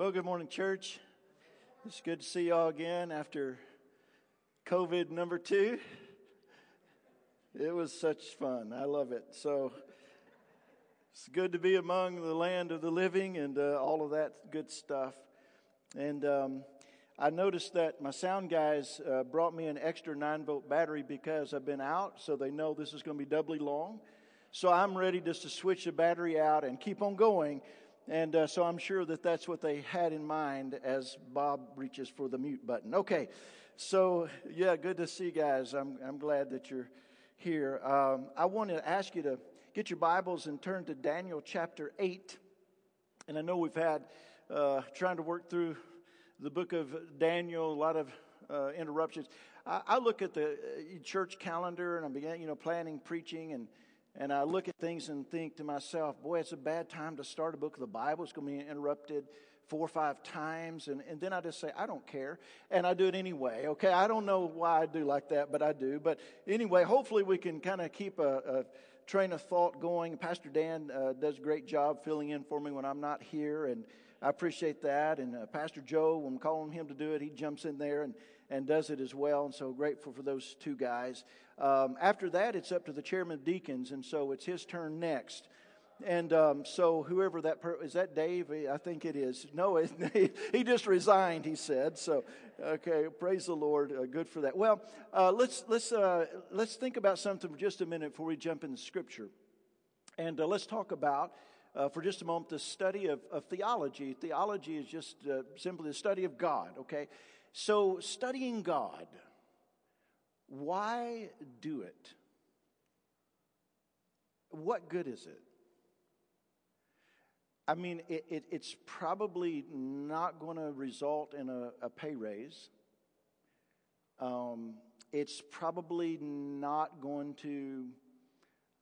Well, good morning, church. It's good to see y'all again after COVID number two. It was such fun. I love it. So it's good to be among the land of the living and uh, all of that good stuff. And um, I noticed that my sound guys uh, brought me an extra 9 volt battery because I've been out, so they know this is going to be doubly long. So I'm ready just to switch the battery out and keep on going and uh, so I'm sure that that's what they had in mind as Bob reaches for the mute button. Okay, so yeah, good to see you guys. I'm, I'm glad that you're here. Um, I want to ask you to get your Bibles and turn to Daniel chapter 8. And I know we've had uh, trying to work through the book of Daniel, a lot of uh, interruptions. I, I, look at the uh, church calendar and I'm beginning, you know, planning, preaching, and and I look at things and think to myself, boy, it's a bad time to start a book of the Bible. It's going to be interrupted four or five times. And, and then I just say, I don't care. And I do it anyway. Okay. I don't know why I do like that, but I do. But anyway, hopefully we can kind of keep a, a, train of thought going. Pastor Dan uh, does a great job filling in for me when I'm not here. And I appreciate that. And uh, Pastor Joe, when I'm calling him to do it, he jumps in there and, and does it as well. And so grateful for those two guys. Um, after that, it's up to the chairman of deacons, and so it's his turn next. And um, so, whoever that per- is that Dave? I think it is. No, it, he just resigned. He said. So, okay, praise the Lord. Uh, good for that. Well, uh, let's let's uh, let's think about something for just a minute before we jump into Scripture, and uh, let's talk about uh, for just a moment the study of, of theology. Theology is just uh, simply the study of God. Okay, so studying God. Why do it? What good is it? I mean, it, it, it's probably not going to result in a, a pay raise. Um, it's probably not going to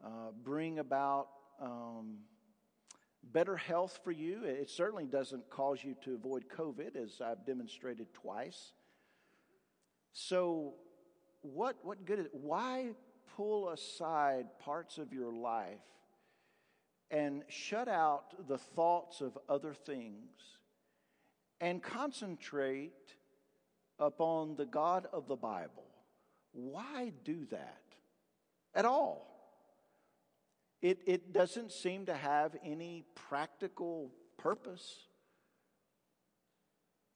uh, bring about um, better health for you. It certainly doesn't cause you to avoid COVID, as I've demonstrated twice. So, what, what good is Why pull aside parts of your life and shut out the thoughts of other things and concentrate upon the God of the Bible? Why do that at all? It, it doesn't seem to have any practical purpose.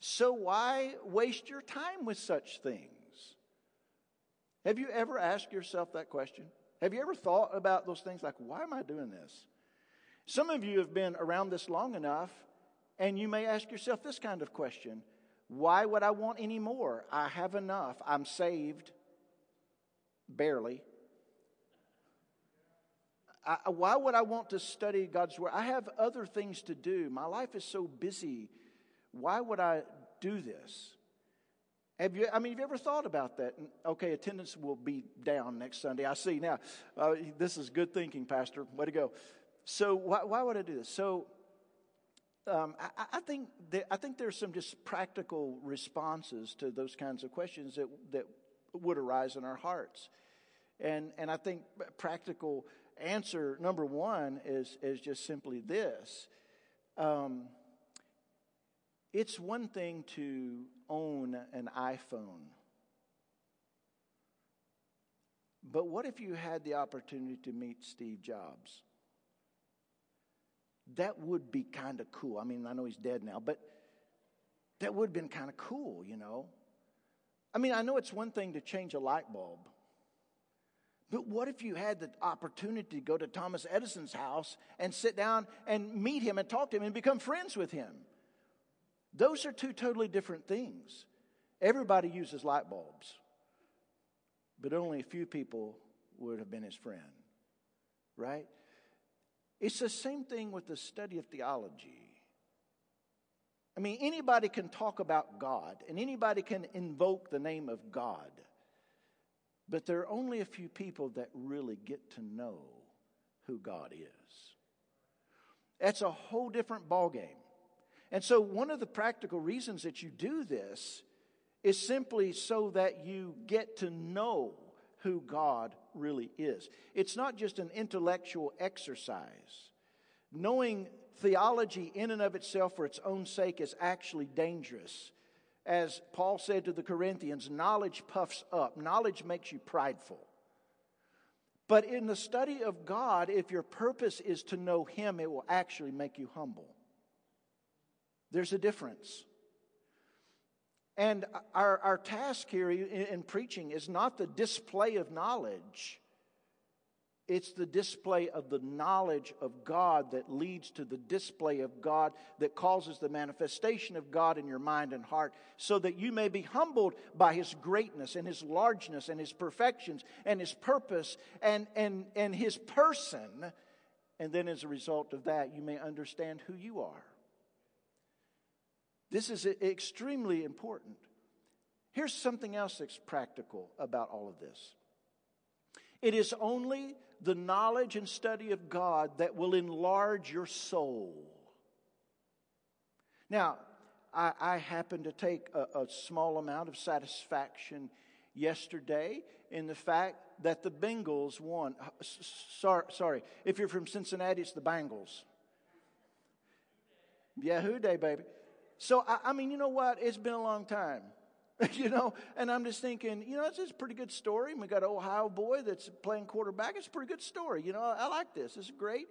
So, why waste your time with such things? Have you ever asked yourself that question? Have you ever thought about those things like, why am I doing this? Some of you have been around this long enough, and you may ask yourself this kind of question Why would I want any more? I have enough. I'm saved, barely. I, why would I want to study God's Word? I have other things to do. My life is so busy. Why would I do this? Have you, I mean, have you ever thought about that? Okay, attendance will be down next Sunday. I see now. Uh, this is good thinking, Pastor. Way to go. So, why, why would I do this? So, um, I, I, think that, I think there's some just practical responses to those kinds of questions that, that would arise in our hearts. And, and I think practical answer number one is, is just simply this. Um, it's one thing to own an iPhone. But what if you had the opportunity to meet Steve Jobs? That would be kind of cool. I mean, I know he's dead now, but that would have been kind of cool, you know? I mean, I know it's one thing to change a light bulb, but what if you had the opportunity to go to Thomas Edison's house and sit down and meet him and talk to him and become friends with him? Those are two totally different things. Everybody uses light bulbs, but only a few people would have been his friend, right? It's the same thing with the study of theology. I mean, anybody can talk about God and anybody can invoke the name of God, but there are only a few people that really get to know who God is. That's a whole different ballgame. And so, one of the practical reasons that you do this is simply so that you get to know who God really is. It's not just an intellectual exercise. Knowing theology, in and of itself, for its own sake, is actually dangerous. As Paul said to the Corinthians, knowledge puffs up, knowledge makes you prideful. But in the study of God, if your purpose is to know Him, it will actually make you humble. There's a difference. And our, our task here in, in preaching is not the display of knowledge, it's the display of the knowledge of God that leads to the display of God that causes the manifestation of God in your mind and heart so that you may be humbled by His greatness and His largeness and His perfections and His purpose and, and, and His person. And then as a result of that, you may understand who you are. This is extremely important. Here's something else that's practical about all of this. It is only the knowledge and study of God that will enlarge your soul. Now, I, I happen to take a, a small amount of satisfaction yesterday in the fact that the Bengals won. Uh, sorry, sorry, if you're from Cincinnati, it's the Bengals. Yahoo Day, baby. So, I, I mean, you know what? It's been a long time. you know, and I'm just thinking, you know, it's a pretty good story. We got an Ohio boy that's playing quarterback. It's a pretty good story. You know, I, I like this. This is great.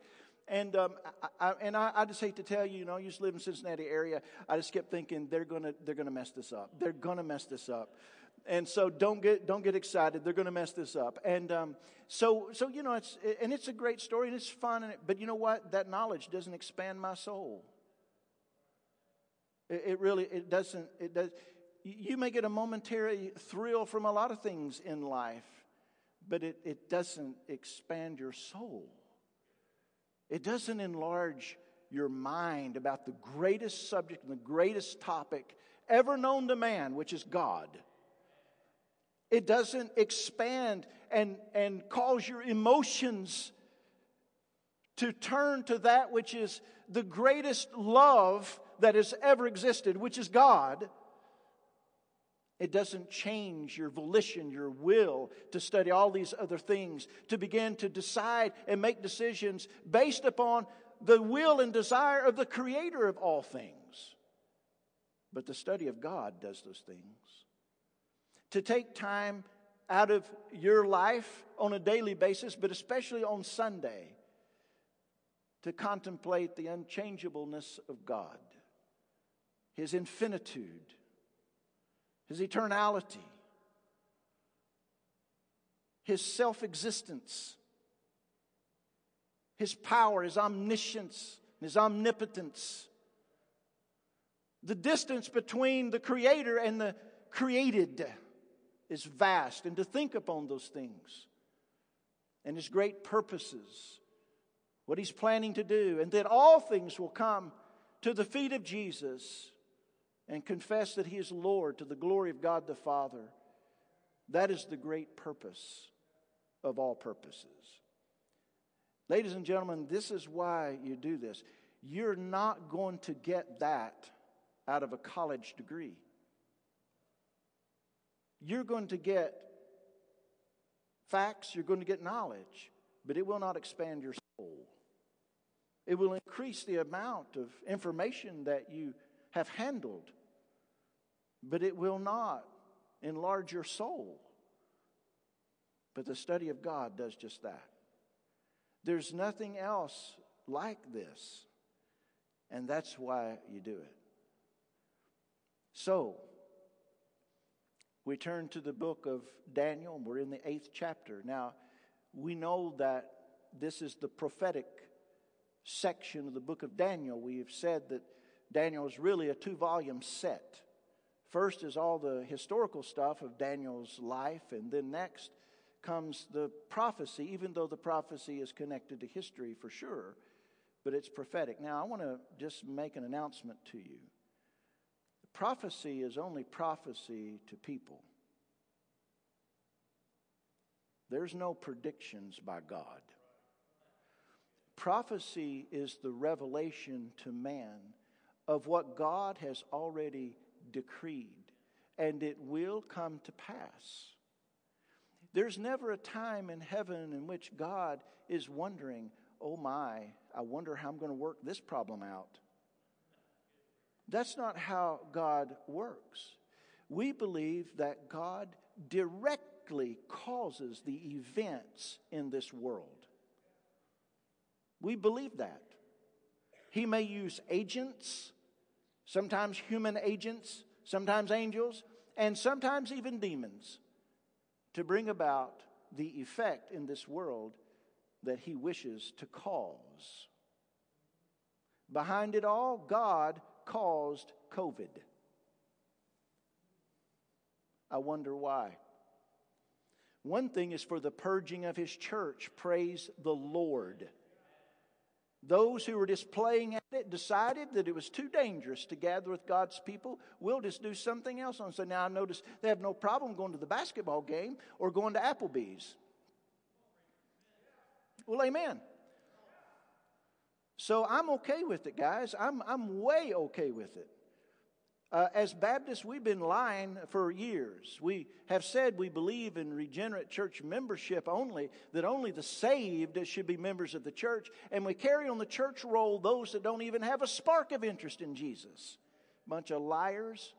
And um, I, I, and I, I, just hate to tell you, you know, you just live in Cincinnati area. I just kept thinking they're gonna they're gonna mess this up. They're gonna mess this up. And so don't get don't get excited. They're gonna mess this up. And um, so so you know it's and it's a great story and it's fun. And it, but you know what? That knowledge doesn't expand my soul. It, it really it doesn't it does you may get a momentary thrill from a lot of things in life, but it, it doesn't expand your soul. It doesn't enlarge your mind about the greatest subject and the greatest topic ever known to man, which is God. It doesn't expand and, and cause your emotions to turn to that which is the greatest love that has ever existed, which is God. It doesn't change your volition, your will to study all these other things, to begin to decide and make decisions based upon the will and desire of the Creator of all things. But the study of God does those things. To take time out of your life on a daily basis, but especially on Sunday, to contemplate the unchangeableness of God, His infinitude his eternality, his self existence, his power, his omniscience, his omnipotence. The distance between the creator and the created is vast, and to think upon those things and his great purposes, what he's planning to do, and that all things will come to the feet of Jesus and confess that He is Lord to the glory of God the Father. That is the great purpose of all purposes. Ladies and gentlemen, this is why you do this. You're not going to get that out of a college degree. You're going to get facts, you're going to get knowledge, but it will not expand your soul. It will increase the amount of information that you have handled but it will not enlarge your soul. But the study of God does just that. There's nothing else like this, and that's why you do it. So, we turn to the book of Daniel, and we're in the eighth chapter. Now, we know that this is the prophetic section of the book of Daniel. We have said that Daniel is really a two volume set. First is all the historical stuff of Daniel's life, and then next comes the prophecy, even though the prophecy is connected to history for sure, but it's prophetic. Now, I want to just make an announcement to you. Prophecy is only prophecy to people. There's no predictions by God. Prophecy is the revelation to man of what God has already decreed, and it will come to pass. There's never a time in heaven in which God is wondering, oh my, I wonder how I'm going to work this problem out. That's not how God works. We believe that God directly causes the events in this world. We believe that. He may use agents, sometimes human agents, sometimes angels, and sometimes even demons to bring about the effect in this world that he wishes to cause. Behind it all, God caused COVID. I wonder why. One thing is for the purging of his church. Praise the Lord. Those who were just playing at it decided that it was too dangerous to gather with God's people. We'll just do something else on So now I notice they have no problem going to the basketball game or going to Applebee's. Well, amen. So I'm okay with it, guys. I'm, I'm way okay with it. Uh, as Baptists, we've been lying for years. We have said we believe in regenerate church membership only, that only the saved should be members of the church, and we carry on the church roll those that don't even have a spark of interest in Jesus. Bunch of liars.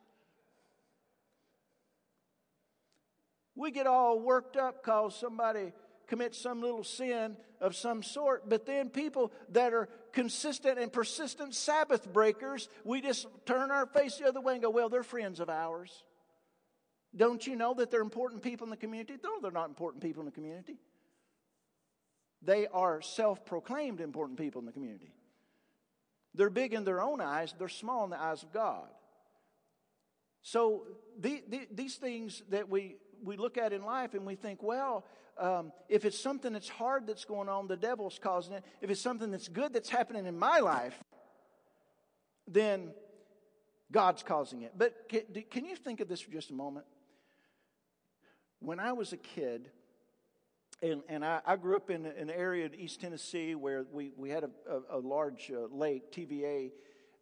We get all worked up because somebody commits some little sin of some sort. But then people that are consistent and persistent Sabbath breakers, we just turn our face the other way and go, well, they're friends of ours. Don't you know that they're important people in the community? No, they're not important people in the community. They are self proclaimed important people in the community. They're big in their own eyes, they're small in the eyes of God. So the, the, these things that we, we look at in life and we think, well, um, if it's something that's hard that's going on, the devil's causing it. If it's something that's good that's happening in my life, then God's causing it. But can, can you think of this for just a moment? When I was a kid, and, and I, I, grew up in an area in East Tennessee where we, we had a, a, a large uh, lake, TVA,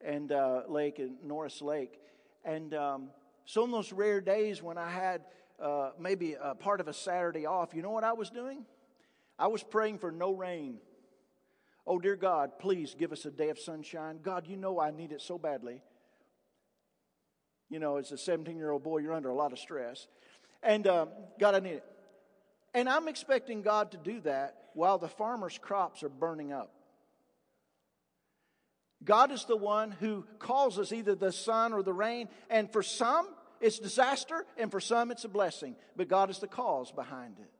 and uh, lake, and Norris Lake. And um, so, those rare days when I had uh, maybe a part of a Saturday off, you know what I was doing? I was praying for no rain. Oh, dear God, please give us a day of sunshine. God, you know I need it so badly. You know, as a 17 year old boy, you're under a lot of stress. And uh, God, I need it. And I'm expecting God to do that while the farmer's crops are burning up. God is the one who causes either the sun or the rain. And for some, it's disaster, and for some, it's a blessing. But God is the cause behind it.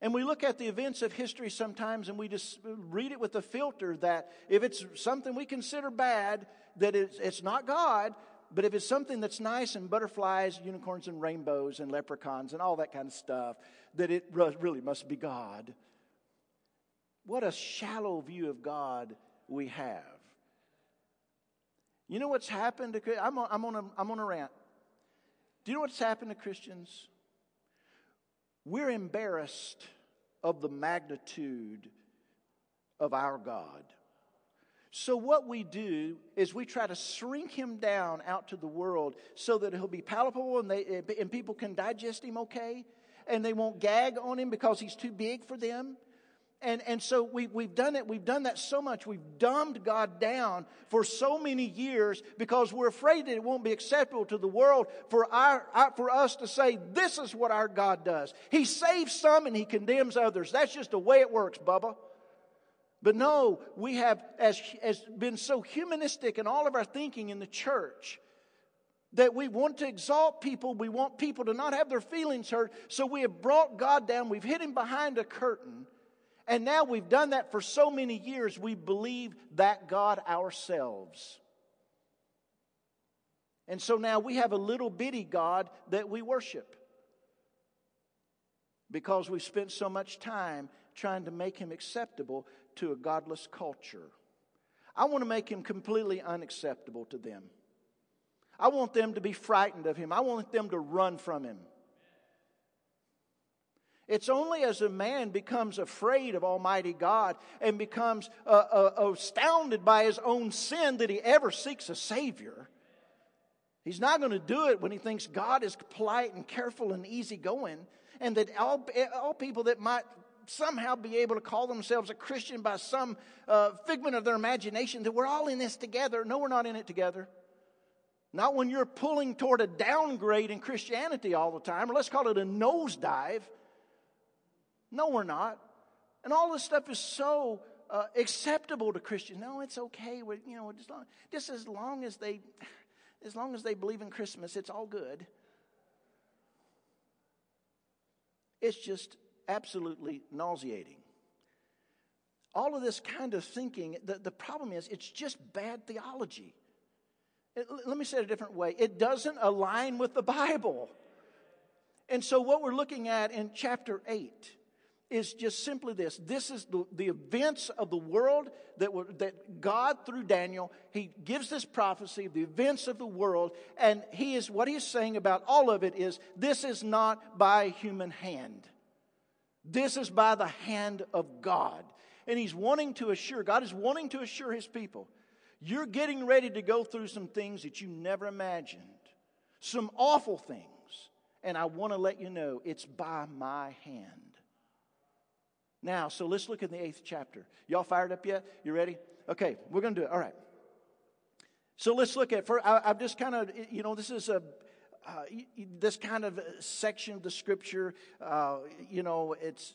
And we look at the events of history sometimes and we just read it with a filter that if it's something we consider bad, that it's, it's not God, but if it's something that's nice and butterflies, unicorns and rainbows and leprechauns and all that kind of stuff, that it really must be God. What a shallow view of God we have. You know what's happened to I'm on, I'm on, a, I'm on a rant. Do you know what's happened to Christians? We're embarrassed of the magnitude of our God. So, what we do is we try to shrink him down out to the world so that he'll be palatable and, they, and people can digest him okay, and they won't gag on him because he's too big for them. And, and so we, we've done it, we've done that so much. We've dumbed God down for so many years because we're afraid that it won't be acceptable to the world for, our, our, for us to say, this is what our God does. He saves some and he condemns others. That's just the way it works, Bubba. But no, we have as, as been so humanistic in all of our thinking in the church that we want to exalt people. We want people to not have their feelings hurt. So we have brought God down. We've hid him behind a curtain and now we've done that for so many years, we believe that God ourselves. And so now we have a little bitty God that we worship because we've spent so much time trying to make him acceptable to a godless culture. I want to make him completely unacceptable to them. I want them to be frightened of him. I want them to run from him. It's only as a man becomes afraid of Almighty God and becomes uh, uh, astounded by his own sin that he ever seeks a Savior. He's not going to do it when he thinks God is polite and careful and easygoing, and that all, all people that might somehow be able to call themselves a Christian by some uh, figment of their imagination that we're all in this together. No, we're not in it together. Not when you're pulling toward a downgrade in Christianity all the time, or let's call it a nosedive. No, we're not. And all this stuff is so uh, acceptable to Christians. No, it's okay. We're, you know, just, long, just as long as they, as long as they believe in Christmas, it's all good. It's just absolutely nauseating. All of this kind of thinking, the, the problem is it's just bad theology. It, let me say it a different way it doesn't align with the Bible. And so, what we're looking at in chapter 8 is just simply this. This is the, the events of the world that, were, that god through daniel he gives this prophecy of the events of the world and he is what he's saying about all of it is this is not by human hand. This is by the hand of god. And he's wanting to assure god is wanting to assure his people you're getting ready to go through some things that you never imagined some awful things. And i want to let you know it's by my hand now, so let's look in the eighth chapter. Y'all fired up yet? You ready? Okay, we're going to do it. All right. So let's look at. For I, have just kind of, you know, this is a uh, this kind of section of the scripture. Uh, you know, it's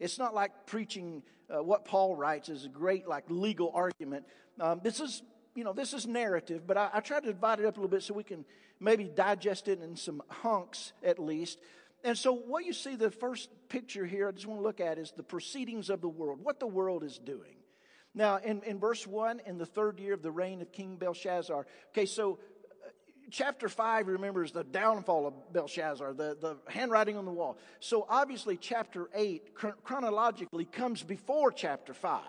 it's not like preaching. Uh, what Paul writes is a great like legal argument. Um, this is you know this is narrative, but I, I try to divide it up a little bit so we can maybe digest it in some hunks at least. And so, what you see, the first picture here, I just want to look at is the proceedings of the world, what the world is doing. Now, in, in verse 1, in the third year of the reign of King Belshazzar, okay, so uh, chapter 5, remember, is the downfall of Belshazzar, the, the handwriting on the wall. So, obviously, chapter 8 chronologically comes before chapter 5.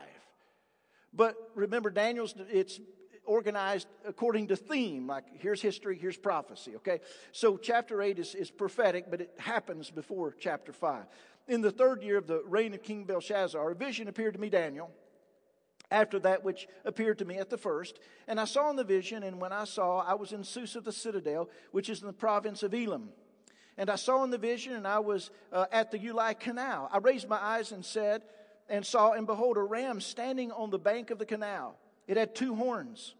But remember, Daniel's, it's organized according to theme, like here's history, here's prophecy, okay? So chapter 8 is, is prophetic, but it happens before chapter 5. In the third year of the reign of King Belshazzar, a vision appeared to me, Daniel, after that which appeared to me at the first. And I saw in the vision, and when I saw, I was in Susa the citadel, which is in the province of Elam. And I saw in the vision, and I was uh, at the Ulai Canal. I raised my eyes and said, and saw, and behold, a ram standing on the bank of the canal. It had two horns.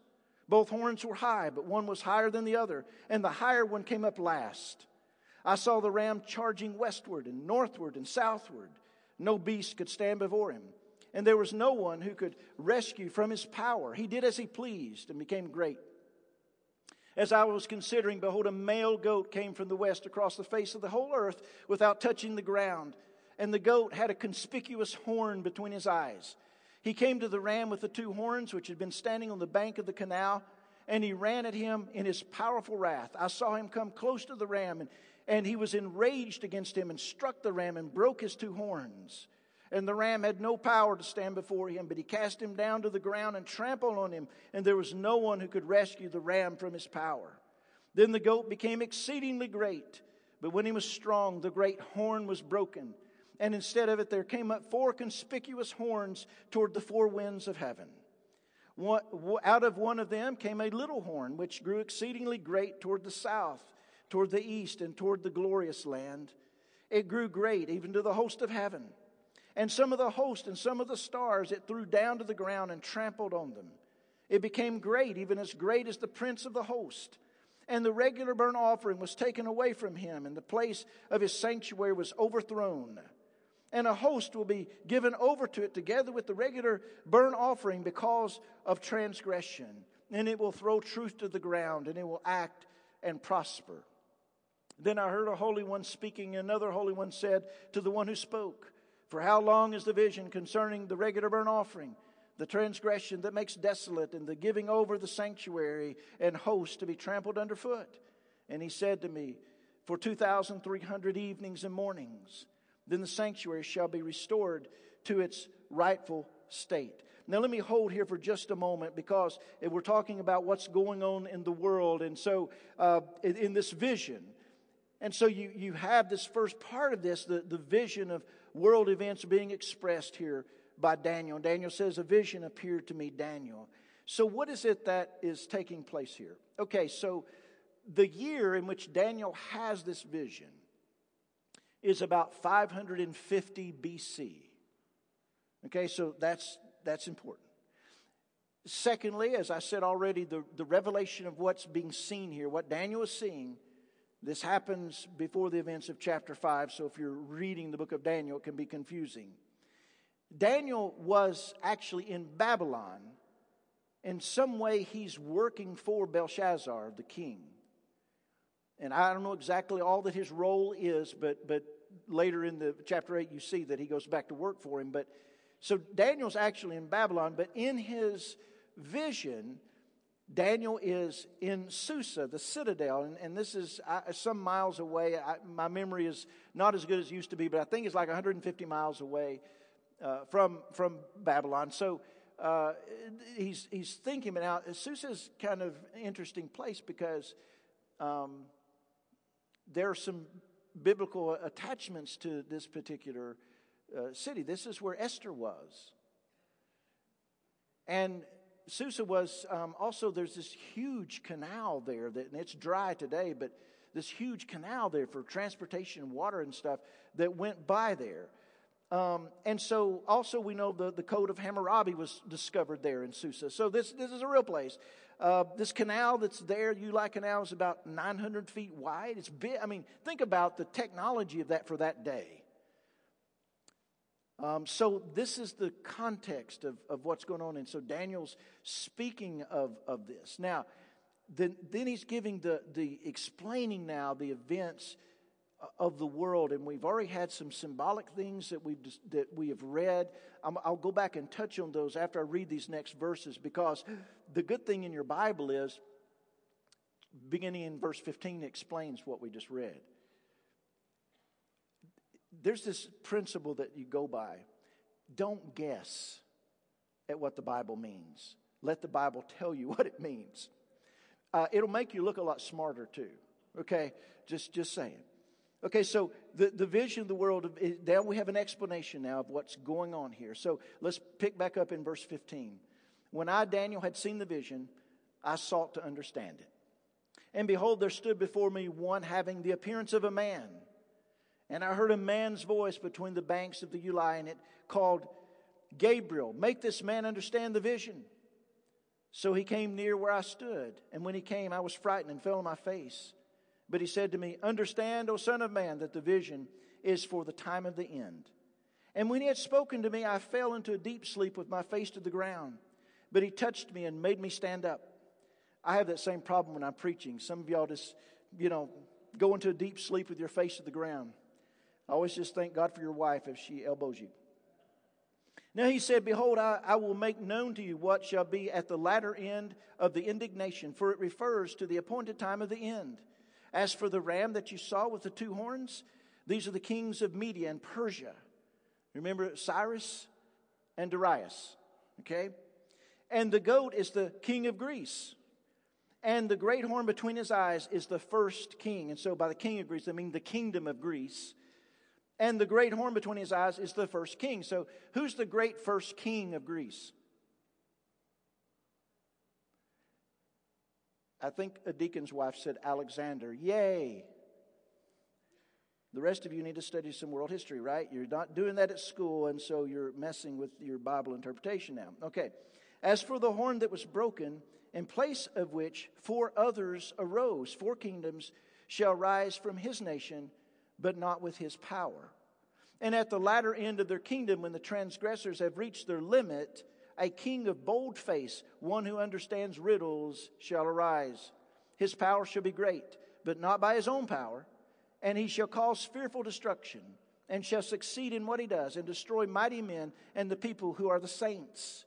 Both horns were high, but one was higher than the other, and the higher one came up last. I saw the ram charging westward and northward and southward. No beast could stand before him, and there was no one who could rescue from his power. He did as he pleased and became great. As I was considering, behold, a male goat came from the west across the face of the whole earth without touching the ground, and the goat had a conspicuous horn between his eyes. He came to the ram with the two horns, which had been standing on the bank of the canal, and he ran at him in his powerful wrath. I saw him come close to the ram, and, and he was enraged against him and struck the ram and broke his two horns. And the ram had no power to stand before him, but he cast him down to the ground and trampled on him, and there was no one who could rescue the ram from his power. Then the goat became exceedingly great, but when he was strong, the great horn was broken and instead of it, there came up four conspicuous horns toward the four winds of heaven. One, out of one of them came a little horn, which grew exceedingly great toward the south, toward the east, and toward the glorious land. It grew great, even to the host of heaven. And some of the host and some of the stars it threw down to the ground and trampled on them. It became great, even as great as the prince of the host. And the regular burnt offering was taken away from him, and the place of his sanctuary was overthrown and a host will be given over to it together with the regular burnt offering because of transgression. And it will throw truth to the ground, and it will act and prosper. Then I heard a holy one speaking, and another holy one said to the one who spoke, For how long is the vision concerning the regular burnt offering, the transgression that makes desolate, and the giving over the sanctuary and host to be trampled underfoot? And he said to me, For 2,300 evenings and mornings then the sanctuary shall be restored to its rightful state. Now, let me hold here for just a moment because we're talking about what's going on in the world. And so, uh, in, in, this vision, and so you, you have this first part of this, the, the vision of world events being expressed here by Daniel. Daniel says, A vision appeared to me, Daniel. So, what is it that is taking place here? Okay, so the year in which Daniel has this vision is about 550 BC. Okay, so that's, that's important. Secondly, as I said already, the, the revelation of what's being seen here, what Daniel is seeing, this happens before the events of chapter 5, so if you're reading the book of Daniel, it can be confusing. Daniel was actually in Babylon. In some way, he's working for Belshazzar, the king. And I don't know exactly all that his role is, but, but later in the chapter 8, you see that he goes back to work for him. But so Daniel's actually in Babylon, but in his vision, Daniel is in Susa, the citadel, and, and this is uh, some miles away. I, my memory is not as good as it used to be, but I think it's like 150 miles away uh, from, from Babylon. So uh, he's, he's thinking about Susa is kind of interesting place because um, there are some biblical attachments to this particular uh, city. This is where Esther was. And Susa was um, also, there's this huge canal there, that, and it's dry today, but this huge canal there for transportation and water and stuff that went by there. Um, and so also we know the, the code of Hammurabi was discovered there in Susa. So this, this is a real place. Uh, this canal that's there, Ulai Canal, is about 900 feet wide. It's big. I mean, think about the technology of that for that day. Um, so this is the context of, of what's going on. And so Daniel's speaking of, of this. Now, then, then he's giving the, the explaining now the events of the world, and we've already had some symbolic things that we've that we have read. i will go back and touch on those after I read these next verses, because the good thing in your Bible is, beginning in verse 15, explains what we just read. There's this principle that you go by: don't guess at what the Bible means. Let the Bible tell you what it means. Uh, it'll make you look a lot smarter too. Okay, just just saying. Okay, so the, the vision of the world, now we have an explanation now of what's going on here. So let's pick back up in verse 15. When I, Daniel, had seen the vision, I sought to understand it. And behold, there stood before me one having the appearance of a man. And I heard a man's voice between the banks of the Ulai, and it called, Gabriel, make this man understand the vision. So he came near where I stood. And when he came, I was frightened and fell on my face. But he said to me, Understand, O Son of Man, that the vision is for the time of the end. And when he had spoken to me, I fell into a deep sleep with my face to the ground. But he touched me and made me stand up. I have that same problem when I'm preaching. Some of y'all just, you know, go into a deep sleep with your face to the ground. I always just thank God for your wife if she elbows you. Now he said, Behold, I, I, will make known to you what shall be at the latter end of the indignation, for it refers to the appointed time of the end. As for the ram that you saw with the two horns, these are the kings of Media and Persia. Remember Cyrus and Darius, okay? And the goat is the king of Greece. And the great horn between his eyes is the first king. And so by the king of Greece, I mean the kingdom of Greece. And the great horn between his eyes is the first king. So who's the great first king of Greece? I think a deacon's wife said Alexander. Yay! The rest of you need to study some world history, right? You're not doing that at school, and so you're messing with your Bible interpretation now. Okay. As for the horn that was broken, in place of which four others arose, four kingdoms shall rise from his nation, but not with his power. And at the latter end of their kingdom, when the transgressors have reached their limit, a king of bold face, one who understands riddles, shall arise. His power shall be great, but not by his own power. And he shall cause fearful destruction, and shall succeed in what he does, and destroy mighty men and the people who are the saints.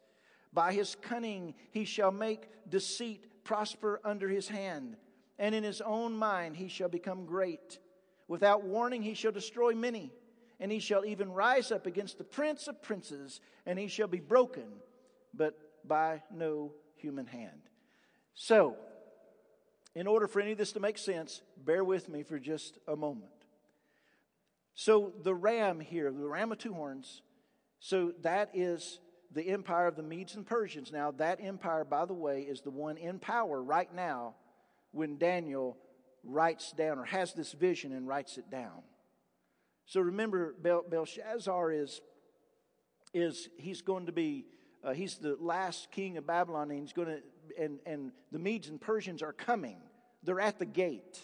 By his cunning he shall make deceit prosper under his hand, and in his own mind he shall become great. Without warning he shall destroy many, and he shall even rise up against the prince of princes, and he shall be broken but by no human hand. So, in order for any of this to make sense, bear with me for just a moment. So, the ram here, the ram of two horns, so that is the empire of the Medes and Persians. Now, that empire, by the way, is the one in power right now when Daniel writes down or has this vision and writes it down. So remember, Belshazzar is is he's going to be, uh, he's the last king of Babylon, and he's going to, and, and the Medes and Persians are coming. They're at the gate.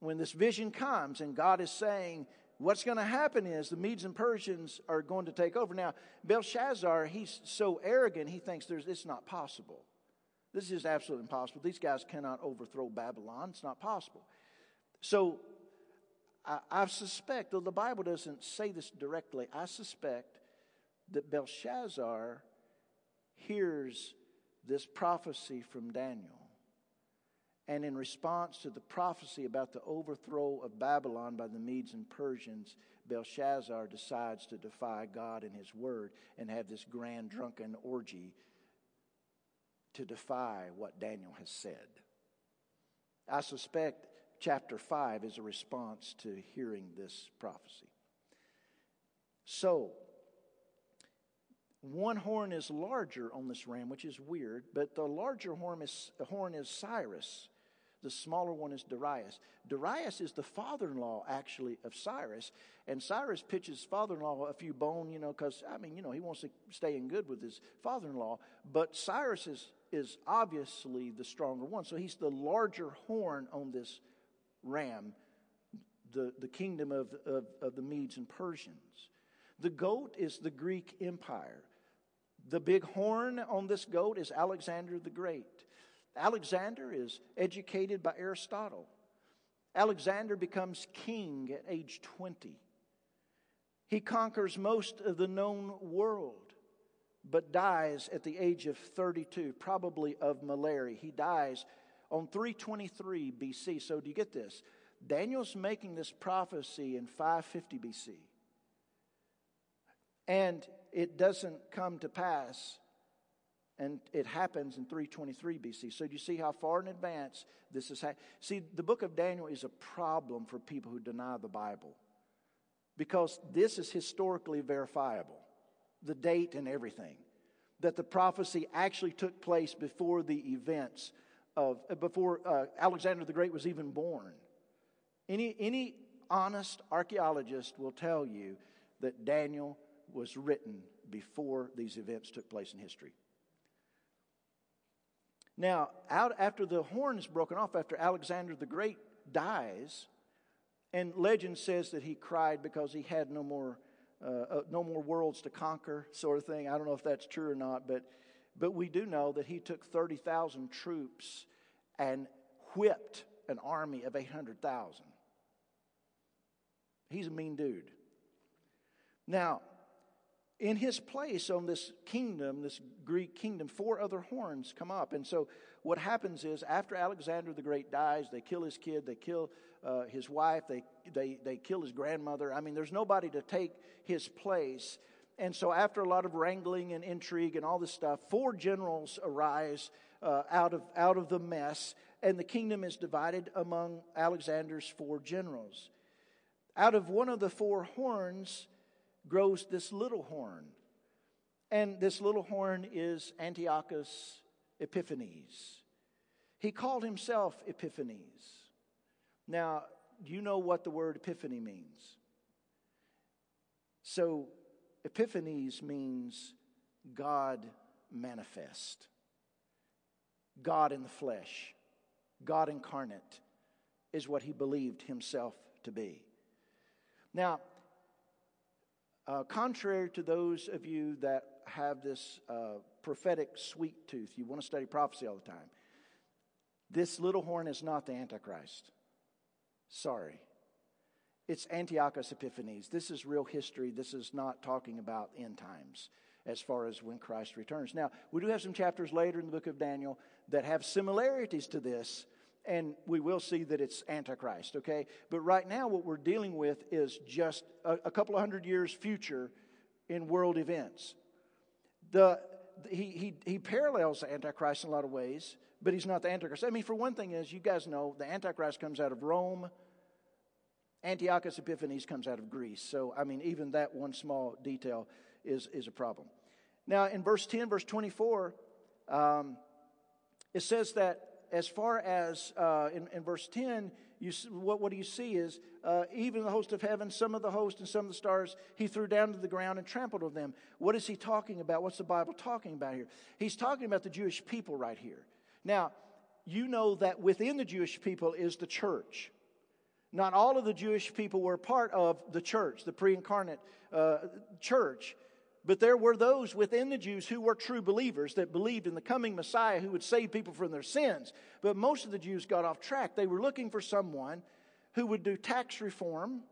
When this vision comes, and God is saying, what's going to happen is the Medes and Persians are going to take over. Now, Belshazzar, he's so arrogant, he thinks there's, it's not possible. This is absolutely impossible. These guys cannot overthrow Babylon. It's not possible. So I, I suspect, though the Bible doesn't say this directly, I suspect that Belshazzar hears this prophecy from Daniel. And in response to the prophecy about the overthrow of Babylon by the Medes and Persians, Belshazzar decides to defy God and his word and have this grand drunken orgy to defy what Daniel has said. I suspect chapter 5 is a response to hearing this prophecy. So, one horn is larger on this ram, which is weird, but the larger horn is, horn is Cyrus. The smaller one is Darius. Darius is the father in law, actually, of Cyrus. And Cyrus pitches father in law a few bone, you know, because, I mean, you know, he wants to stay in good with his father in law. But Cyrus is, is obviously the stronger one. So he's the larger horn on this ram, the, the kingdom of, of, of the Medes and Persians. The goat is the Greek Empire. The big horn on this goat is Alexander the Great. Alexander is educated by Aristotle. Alexander becomes king at age 20. He conquers most of the known world, but dies at the age of 32, probably of malaria. He dies on 323 BC. So, do you get this? Daniel's making this prophecy in 550 BC. And it doesn't come to pass and it happens in 323 BC. So do you see how far in advance this is? Ha- see, the book of Daniel is a problem for people who deny the Bible because this is historically verifiable, the date and everything, that the prophecy actually took place before the events of before uh, Alexander the Great was even born. Any any honest archaeologist will tell you that Daniel was written before these events took place in history. Now, out after the horn is broken off, after Alexander the Great dies, and legend says that he cried because he had no more, uh, uh, no more worlds to conquer, sort of thing. I don't know if that's true or not, but, but we do know that he took 30,000 troops and whipped an army of 800,000. He's a mean dude. Now, in his place on this kingdom, this Greek kingdom, four other horns come up. And so what happens is after Alexander the Great dies, they kill his kid, they kill uh, his wife, they, they, they kill his grandmother. I mean, there's nobody to take his place. And so after a lot of wrangling and intrigue and all this stuff, four generals arise uh, out, of, out of the mess, and the kingdom is divided among Alexander's four generals. Out of one of the four horns, grows this little horn. And this little horn is Antiochus Epiphanes. He called himself Epiphanes. Now, do you know what the word epiphany means? So, Epiphanes means God manifest, God in the flesh, God incarnate is what he believed himself to be. Now, uh, contrary to those of you that have this uh, prophetic sweet tooth, you want to study prophecy all the time, this little horn is not the Antichrist. Sorry. It's Antiochus Epiphanes. This is real history. This is not talking about end times as far as when Christ returns. Now, we do have some chapters later in the book of Daniel that have similarities to this, and we will see that it's Antichrist, okay? But right now, what we're dealing with is just a, a couple of hundred years future in world events. The, he, he, he parallels the Antichrist in a lot of ways, but he's not the Antichrist. I mean, for one thing, as you guys know, the Antichrist comes out of Rome. Antiochus Epiphanes comes out of Greece. So, I mean, even that one small detail is, is a problem. Now, in verse 10, verse 24, um, it says that as far as uh, in, in verse 10, you, what, what do you see is uh, even the host of heaven, some of the host and some of the stars, he threw down to the ground and trampled on them. What is he talking about? What's the Bible talking about here? He's talking about the Jewish people right here. Now, you know that within the Jewish people is the church. Not all of the Jewish people were part of the church, the pre incarnate uh, church. But there were those within the Jews who were true believers that believed in the coming Messiah who would save people from their sins. But most of the Jews got off track. They were looking for someone who would do tax reform,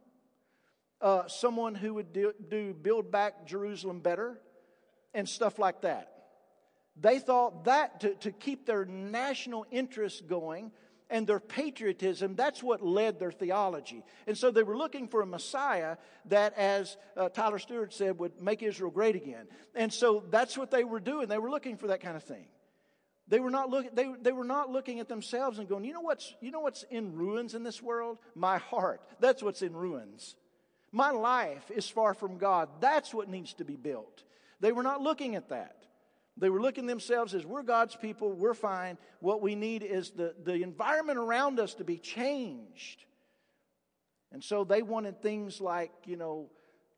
uh, someone who would do, do build back Jerusalem better, and stuff like that. They thought that to, to keep their national interests going, and their patriotism, that's what led their theology. And so they were looking for a Messiah that, as uh, Tyler Stewart said, would make Israel great again. And so that's what they were doing. They were looking for that kind of thing. They were not, look, they, they were not looking at themselves and going, you know, what's, you know what's in ruins in this world? My heart. That's what's in ruins. My life is far from God. That's what needs to be built. They were not looking at that. They were looking themselves as we're God's people, we're fine. What we need is the, the environment around us to be changed. And so they wanted things like, you know,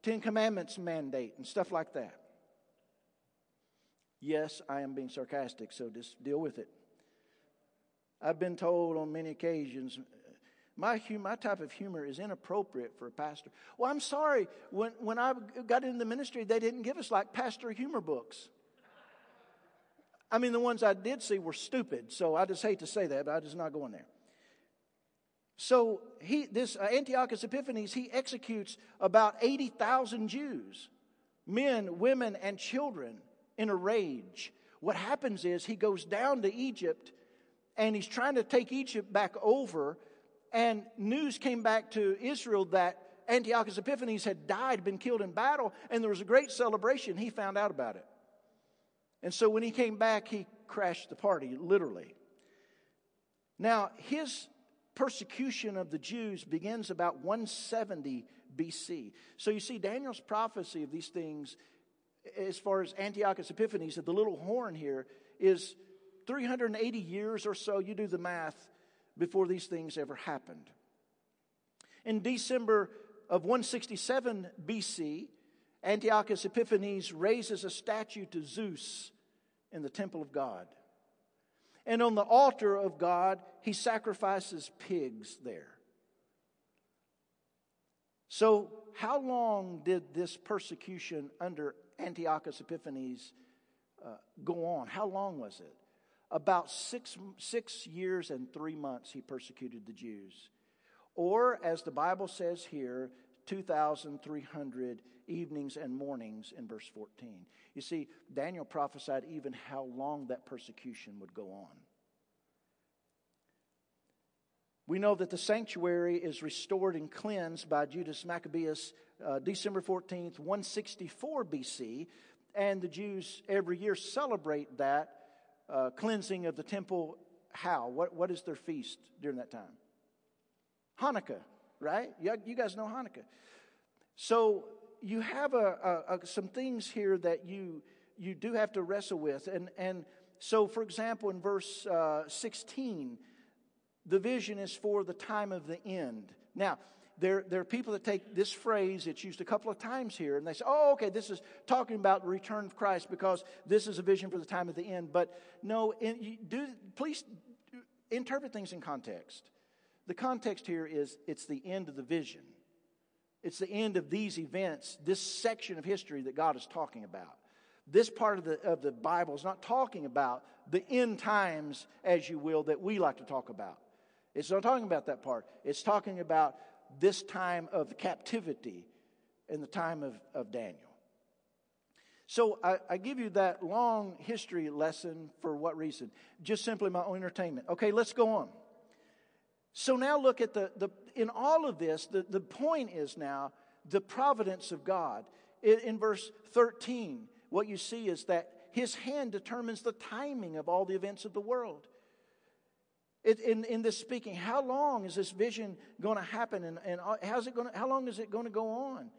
Ten Commandments mandate and stuff like that. Yes, I am being sarcastic, so just deal with it. I've been told on many occasions, my, my type of humor is inappropriate for a pastor. Well, I'm sorry, when, when I got into the ministry, they didn't give us like pastor humor books. I mean, the ones I did see were stupid, so I just hate to say that, but I'm just not going there. So he, this uh, Antiochus Epiphanes, he executes about 80,000 Jews, men, women, and children in a rage. What happens is he goes down to Egypt and he's trying to take Egypt back over, and news came back to Israel that Antiochus Epiphanes had died, been killed in battle, and there was a great celebration. He found out about it. And so when he came back, he crashed the party, literally. Now, his persecution of the Jews begins about 170 BC. So you see, Daniel's prophecy of these things, as far as Antiochus Epiphanes, the little horn here, is 380 years or so, you do the math, before these things ever happened. In December of 167 BC, Antiochus Epiphanes raises a statue to Zeus in the temple of God. And on the altar of God, he sacrifices pigs there. So, how long did this persecution under Antiochus Epiphanes uh, go on? How long was it? About six, six years and three months he persecuted the Jews. Or, as the Bible says here, 2,300 evenings and mornings in verse 14. You see, Daniel prophesied even how long that persecution would go on. We know that the sanctuary is restored and cleansed by Judas Maccabeus uh, December 14th, 164 BC, and the Jews every year celebrate that uh, cleansing of the temple. How? What, what is their feast during that time? Hanukkah, right? You guys know Hanukkah. So you have a, a, a, some things here that you, you do have to wrestle with. And, and so, for example, in verse uh, 16, the vision is for the time of the end. Now, there, there are people that take this phrase, it's used a couple of times here, and they say, oh, okay, this is talking about the return of Christ because this is a vision for the time of the end. But no, in, do, please interpret things in context. The context here is it's the end of the vision. It's the end of these events, this section of history that God is talking about. This part of the, of the Bible is not talking about the end times, as you will, that we like to talk about. It's not talking about that part. It's talking about this time of captivity in the time of, of Daniel. So I, I, give you that long history lesson for what reason? Just simply my own entertainment. Okay, let's go on. So now look at the, the in all of this, the, the point is now the providence of God. In, in verse 13, what you see is that his hand determines the timing of all the events of the world. It, in, in this speaking, how long is this vision going to happen and, and how's it going how long is it going to go on?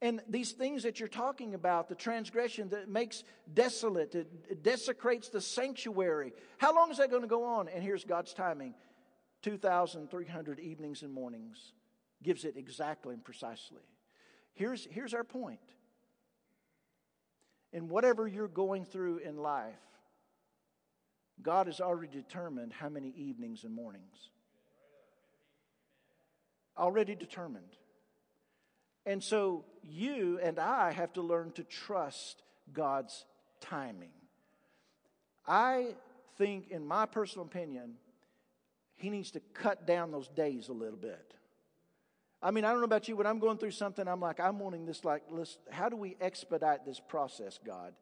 And these things that you're talking about, the transgression that makes desolate, it, it desecrates the sanctuary. How long is that going to go on? And here's God's timing 2,300 evenings and mornings gives it exactly and precisely. Here's, here's our point. In whatever you're going through in life, God has already determined how many evenings and mornings. Already determined. And so you and I have to learn to trust God's timing. I think, in my personal opinion, he needs to cut down those days a little bit. I mean, I don't know about you, but I'm going through something, I'm like, I'm wanting this, like, let's, how do we expedite this process, God?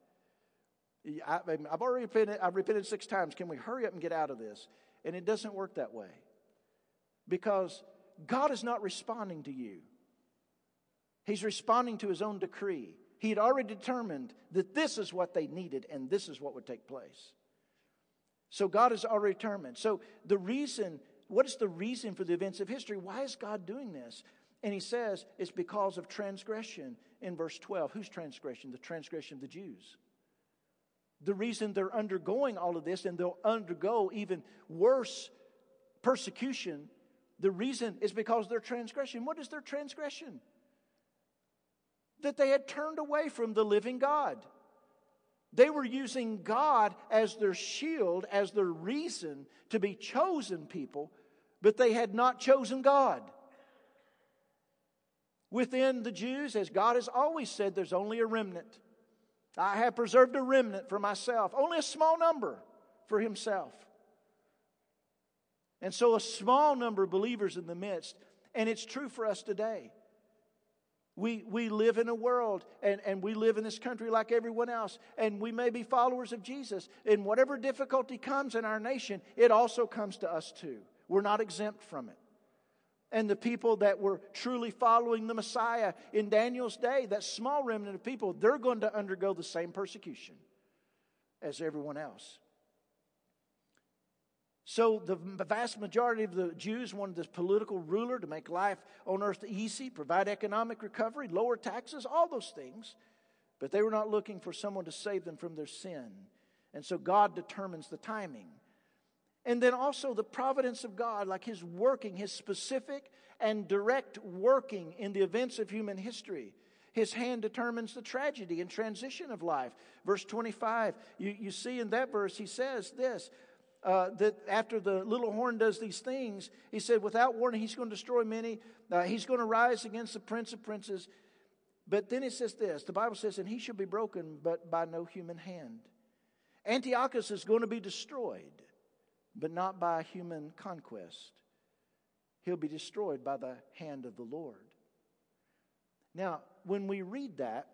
I, have already repented, I've repented six times. Can we hurry up and get out of this? And it doesn't work that way. Because God is not responding to you. He's responding to his own decree. He had already determined that this is what they needed and this is what would take place. So God has already determined. So the reason, what is the reason for the events of history? Why is God doing this? And he says it's because of transgression in verse 12. Whose transgression? The transgression of the Jews. The reason they're undergoing all of this and they'll undergo even worse persecution, the reason is because their transgression. What is their transgression? that they had turned away from the living God. They were using God as their shield, as their reason to be chosen people, but they had not chosen God. Within the Jews, as God has always said, there's only a remnant. I have preserved a remnant for myself, only a small number for himself. And so, a small number of believers in the midst, and it's true for us today. We, we live in a world and, and we live in this country like everyone else, and we may be followers of Jesus. And whatever difficulty comes in our nation, it also comes to us too. We're not exempt from it. And the people that were truly following the Messiah in Daniel's day, that small remnant of people, they're going to undergo the same persecution as everyone else. So, the vast majority of the Jews wanted this political ruler to make life on earth easy, provide economic recovery, lower taxes, all those things. But they were not looking for someone to save them from their sin. And so, God determines the timing. And then also the providence of God, like His working, His specific and direct working in the events of human history. His hand determines the tragedy and transition of life. Verse 25, you, you see in that verse, he says this uh, that after the little horn does these things, he said, without warning, he's going to destroy many. Uh, he's going to rise against the prince of princes. But then it says this the Bible says, and he shall be broken, but by no human hand. Antiochus is going to be destroyed, but not by human conquest. He'll be destroyed by the hand of the Lord. Now, when we read that,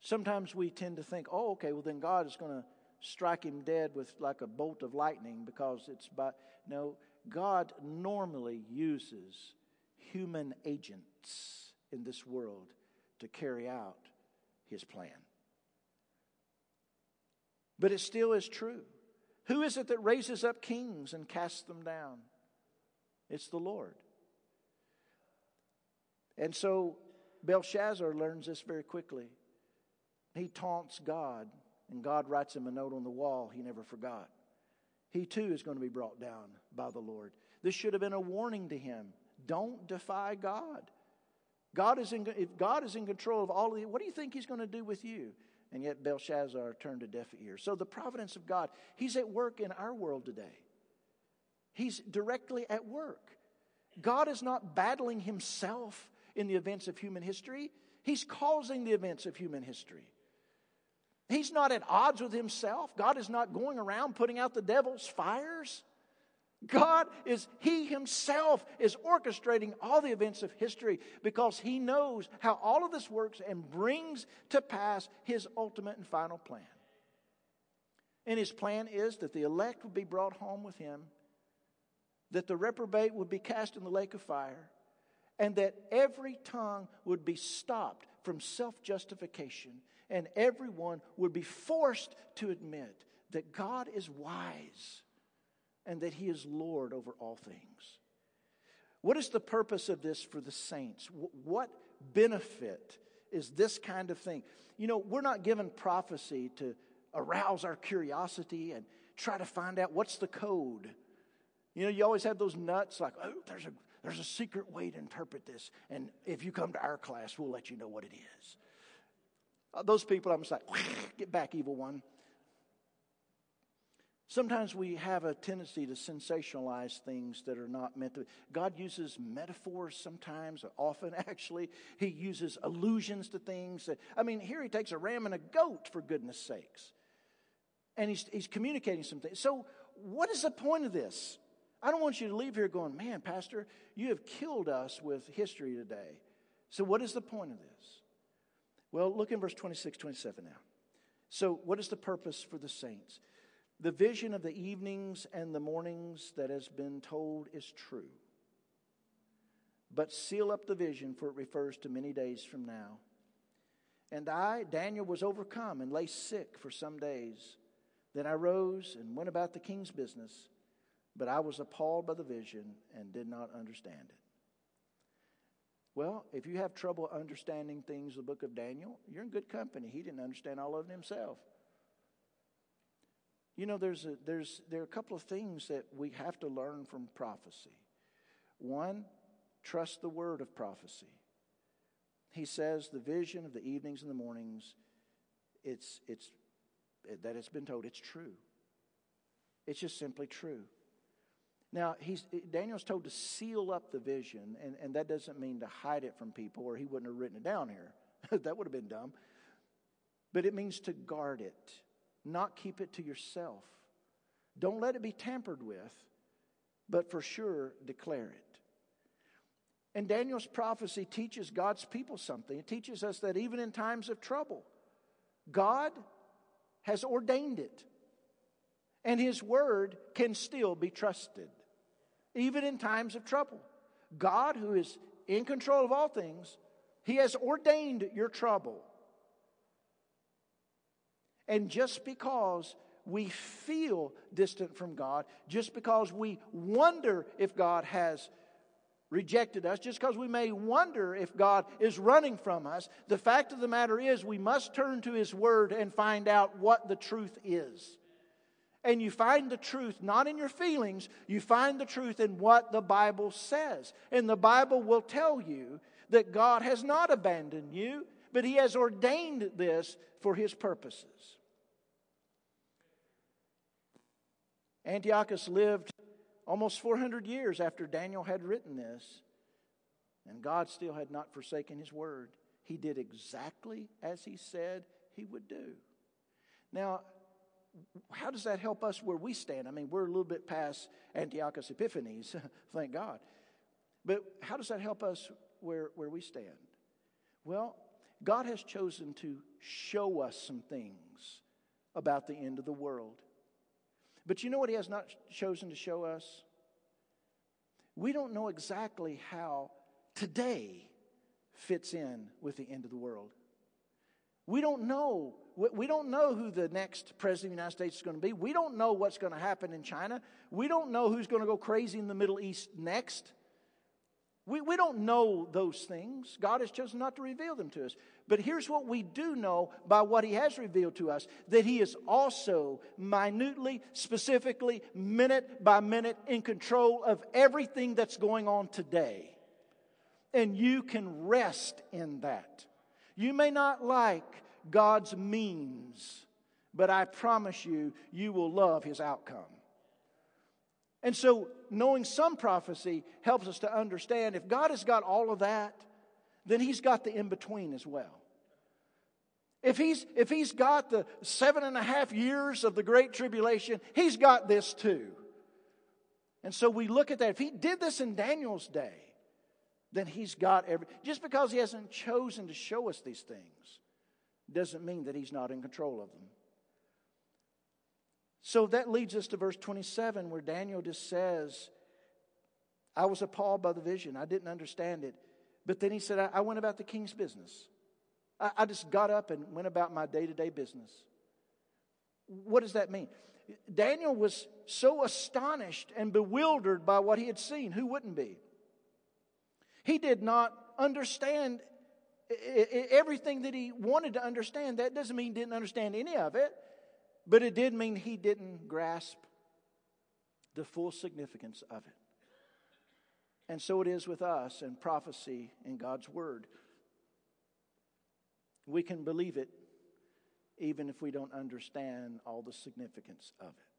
sometimes we tend to think, oh, okay, well, then God is going to strike him dead with like a bolt of lightning because it's by. No, God normally uses human agents in this world to carry out his plan. But it still is true. Who is it that raises up kings and casts them down? It's the Lord. And so Belshazzar learns this very quickly. He taunts God and God writes him a note on the wall he never forgot. He too is going to be brought down by the Lord. This should have been a warning to him. Don't defy God. God is in, if God is in control of all of it, what do you think he's going to do with you? And yet Belshazzar turned a deaf ear. So the providence of God, he's at work in our world today. He's directly at work. God is not battling himself in the events of human history. He's causing the events of human history. He's not at odds with himself. God is not going around putting out the devil's fires. God is, He Himself is orchestrating all the events of history because He knows how all of this works and brings to pass His ultimate and final plan. And His plan is that the elect would be brought home with Him, that the reprobate would be cast in the lake of fire, and that every tongue would be stopped from self justification and everyone would be forced to admit that God is wise and that He is Lord over all things. What is the purpose of this for the saints? What benefit is this kind of thing? You know, we're not given prophecy to arouse our curiosity and try to find out what's the code. You know, you always have those nuts like, oh, there's a, there's a secret way to interpret this. And if you come to our class, we'll let you know what it is. Uh, those people, I'm just like, get back, evil one. Sometimes we have a tendency to sensationalize things that are not meant to. God uses metaphors sometimes, often actually. He uses allusions to things. I mean, here he takes a ram and a goat, for goodness sakes. And he's, he's communicating some things. So, what is the point of this? I don't want you to leave here going, man, Pastor, you have killed us with history today. So, what is the point of this? Well, look in verse 26, 27 now. So, what is the purpose for the saints? The vision of the evenings and the mornings that has been told is true. But seal up the vision, for it refers to many days from now. And I, Daniel, was overcome and lay sick for some days. Then I rose and went about the king's business, but I was appalled by the vision and did not understand it. Well, if you have trouble understanding things, the book of Daniel, you're in good company. He didn't understand all of it himself. You know, there's a, there's, there are a couple of things that we have to learn from prophecy. One, trust the word of prophecy. He says the vision of the evenings and the mornings, it's, it's, that it's been told, it's true. It's just simply true. Now, he's, eh, Daniel's told to seal up the vision, and, and that doesn't mean to hide it from people, or he wouldn't have written it down here. that would have been dumb. But it means to guard it not keep it to yourself. Don't let it be tampered with, but for sure declare it. And Daniel's prophecy teaches God's people something. It teaches us that even in times of trouble, God has ordained it. And His word can still be trusted, even in times of trouble. God, who is in control of all things, He has ordained your trouble. And just because we feel distant from God, just because we wonder if God has rejected us, just because we may wonder if God is running from us, the fact of the matter is we must turn to His Word and find out what the truth is. And you find the truth not in your feelings, you find the truth in what the Bible says. And the Bible will tell you that God has not abandoned you, but He has ordained this for His purposes. Antiochus lived almost 400 years after Daniel had written this, and God still had not forsaken his word. He did exactly as he said he would do. Now, how does that help us where we stand? I mean, we're a little bit past Antiochus Epiphanes, thank God. But how does that help us where, where we stand? Well, God has chosen to show us some things about the end of the world. But you know what He has not chosen to show us? We don't know exactly how today fits in with the end of the world. We don't know. We don't know who the next president of the United States is going to be. We don't know what's going to happen in China. We don't know who's going to go crazy in the Middle East next. We, we don't know those things. God has chosen not to reveal them to us. But here's what we do know by what He has revealed to us that He is also minutely, specifically, minute by minute in control of everything that's going on today. And you can rest in that. You may not like God's means, but I promise you, you will love His outcome. And so, knowing some prophecy helps us to understand if God has got all of that, then He's got the in between as well. If he's, if he's got the seven and a half years of the Great Tribulation, He's got this too. And so we look at that. If He did this in Daniel's day, then He's got every. Just because He hasn't chosen to show us these things doesn't mean that He's not in control of them. So that leads us to verse 27, where Daniel just says, I was appalled by the vision. I didn't understand it. But then he said, I, went about the king's business. I, just got up and went about my day to day business. What does that mean? Daniel was so astonished and bewildered by what he had seen. Who wouldn't be? He did not understand everything that he wanted to understand. That doesn't mean he didn't understand any of it, but it did mean he didn't grasp the full significance of it. And so it is with us and prophecy in God's Word. We can believe it even if we don't understand all the significance of it.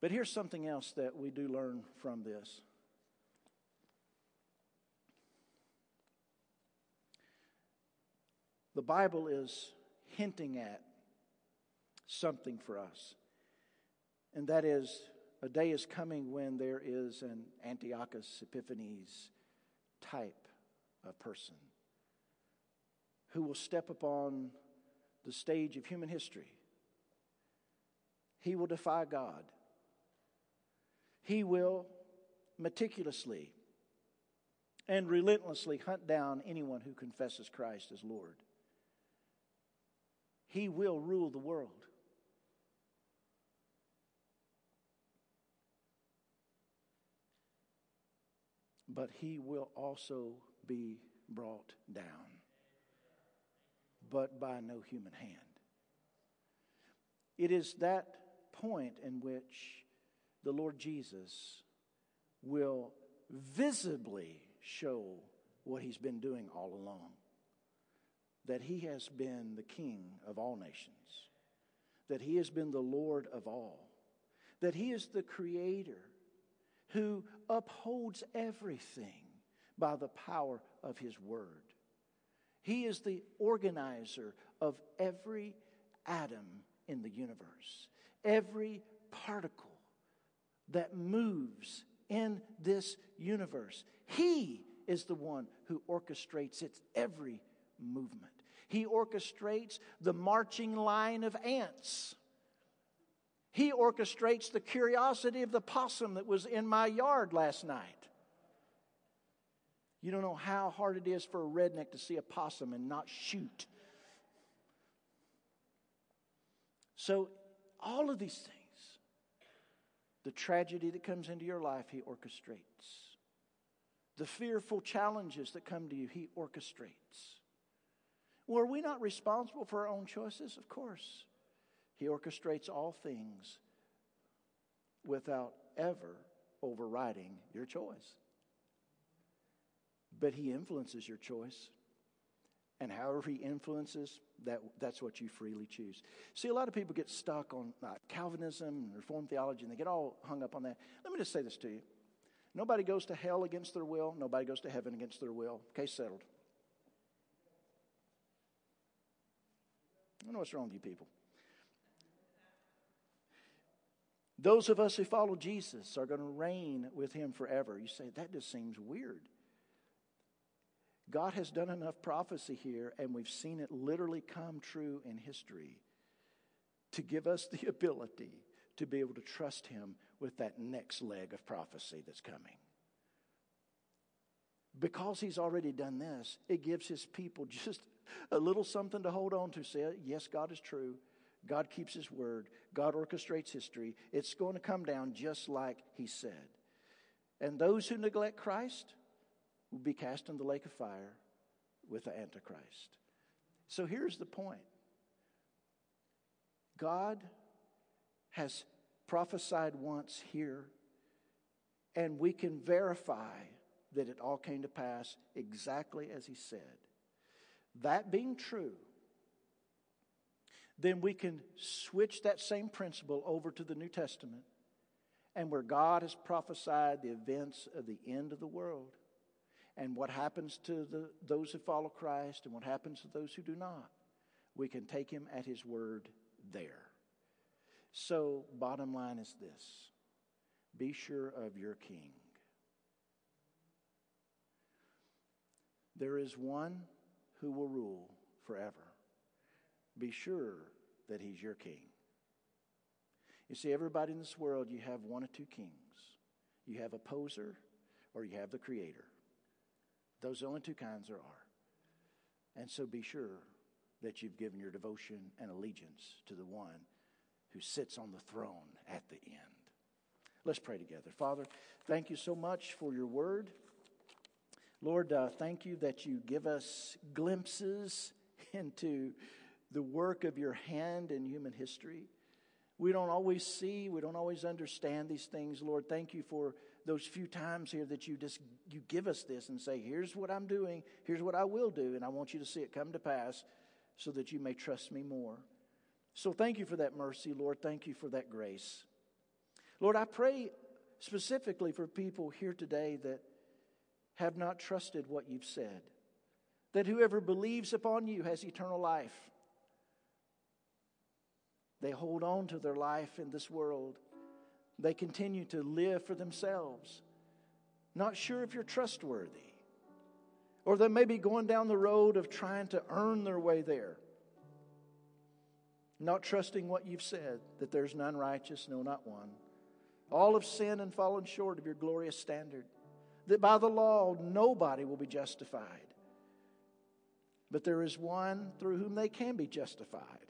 But here's something else that we do learn from this. The Bible is hinting at something for us, and that is a day is coming when there is an Antiochus Epiphanes type of person who will step upon the stage of human history. He will defy God. He will meticulously and relentlessly hunt down anyone who confesses Christ as Lord. He will rule the world. But he will also be brought down, but by no human hand. It is that point in which the Lord Jesus will visibly show what he's been doing all along that he has been the king of all nations, that he has been the Lord of all, that he is the creator who upholds everything by the power of his word. He is the organizer of every atom in the universe, every particle that moves in this universe. He is the one who orchestrates its every movement. He orchestrates the marching line of ants. He orchestrates the curiosity of the possum that was in my yard last night. You don't know how hard it is for a redneck to see a possum and not shoot. So, all of these things, the tragedy that comes into your life, He orchestrates. The fearful challenges that come to you, He orchestrates. Were we not responsible for our own choices? Of course. He orchestrates all things without ever overriding your choice. But He influences your choice. And however He influences, that, that's what you freely choose. See, a lot of people get stuck on uh, Calvinism and Reformed theology, and they get all hung up on that. Let me just say this to you nobody goes to hell against their will, nobody goes to heaven against their will. Case settled. I don't know what's wrong with you people. Those of us who follow Jesus are going to reign with him forever. You say, that just seems weird. God has done enough prophecy here, and we've seen it literally come true in history to give us the ability to be able to trust him with that next leg of prophecy that's coming. Because he's already done this, it gives his people just a little something to hold on to. Say, yes, God is true. God keeps his word. God orchestrates history. It's going to come down just like he said. And those who neglect Christ will be cast in the lake of fire with the Antichrist. So here's the point God has prophesied once here, and we can verify that it all came to pass exactly as he said. That being true, then we can switch that same principle over to the New Testament and where God has prophesied the events of the end of the world and what happens to the, those who follow Christ and what happens to those who do not. We can take him at his word there. So, bottom line is this be sure of your king. There is one who will rule forever. Be sure that he's your king. You see, everybody in this world, you have one of two kings you have a poser or you have the creator. Those are the only two kinds there are. And so be sure that you've given your devotion and allegiance to the one who sits on the throne at the end. Let's pray together. Father, thank you so much for your word. Lord, uh, thank you that you give us glimpses into the work of your hand in human history. We don't always see, we don't always understand these things. Lord, thank you for those few times here that you just you give us this and say, "Here's what I'm doing, here's what I will do, and I want you to see it come to pass so that you may trust me more." So thank you for that mercy, Lord. Thank you for that grace. Lord, I pray specifically for people here today that have not trusted what you've said. That whoever believes upon you has eternal life. They hold on to their life in this world. They continue to live for themselves, not sure if you're trustworthy. Or they may be going down the road of trying to earn their way there, not trusting what you've said, that there's none righteous, no, not one. All have sinned and fallen short of your glorious standard that by the law nobody will be justified. But there is one through whom they can be justified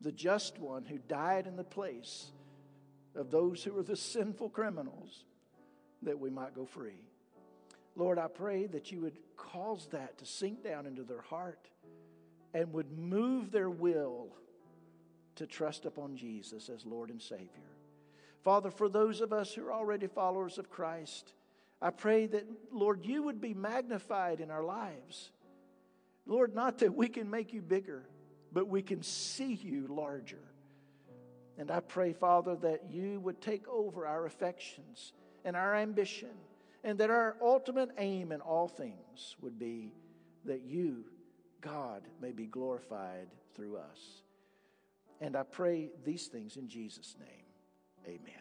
the just one who died in the place of those who are the sinful criminals that we might go free. Lord, I pray that you would cause that to sink down into their heart and would move their will to trust upon Jesus as Lord and Savior. Father, for those of us who are already followers of Christ, I pray that, Lord, you would be magnified in our lives. Lord, not that we can make you bigger, but we can see you larger. And I pray, Father, that you would take over our affections and our ambition, and that our ultimate aim in all things would be that you, God, may be glorified through us. And I pray these things in Jesus' name. Amen.